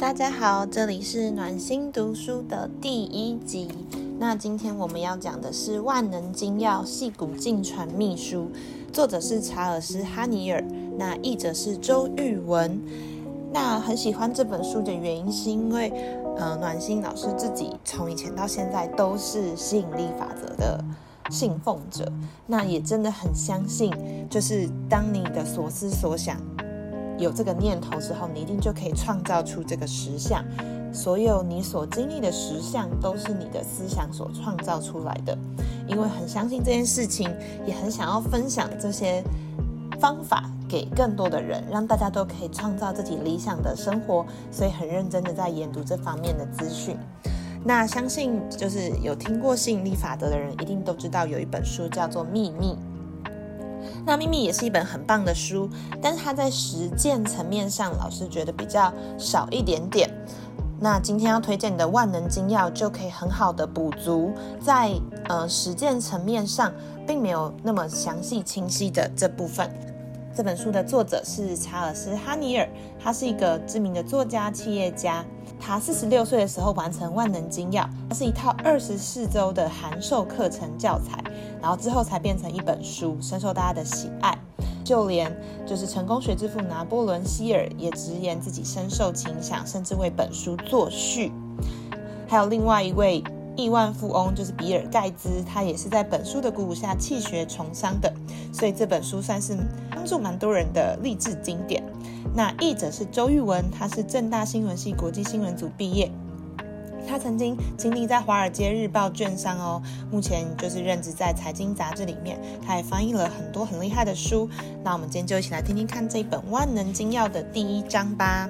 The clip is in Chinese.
大家好，这里是暖心读书的第一集。那今天我们要讲的是《万能金钥细骨进传秘书》，作者是查尔斯·哈尼尔，那译者是周玉文。那很喜欢这本书的原因，是因为呃，暖心老师自己从以前到现在都是吸引力法则的信奉者，那也真的很相信，就是当你的所思所想。有这个念头之后，你一定就可以创造出这个实相。所有你所经历的实相，都是你的思想所创造出来的。因为很相信这件事情，也很想要分享这些方法给更多的人，让大家都可以创造自己理想的生活。所以很认真的在研读这方面的资讯。那相信就是有听过吸引力法则的人，一定都知道有一本书叫做《秘密》。那秘密也是一本很棒的书，但是它在实践层面上，老师觉得比较少一点点。那今天要推荐的万能金钥就可以很好的补足在呃实践层面上并没有那么详细清晰的这部分。这本书的作者是查尔斯·哈尼尔，他是一个知名的作家、企业家。他四十六岁的时候完成《万能金钥》，它是一套二十四周的函授课程教材，然后之后才变成一本书，深受大家的喜爱。就连就是成功学之父拿破仑·希尔也直言自己深受影响，甚至为本书作序。还有另外一位。亿万富翁就是比尔盖茨，他也是在本书的鼓舞下弃学从商的，所以这本书算是帮助蛮多人的励志经典。那译者是周玉文，他是正大新闻系国际新闻组毕业，他曾经经历在华尔街日报券商哦，目前就是任职在财经杂志里面，他也翻译了很多很厉害的书。那我们今天就一起来听听看这一本万能金钥的第一章吧。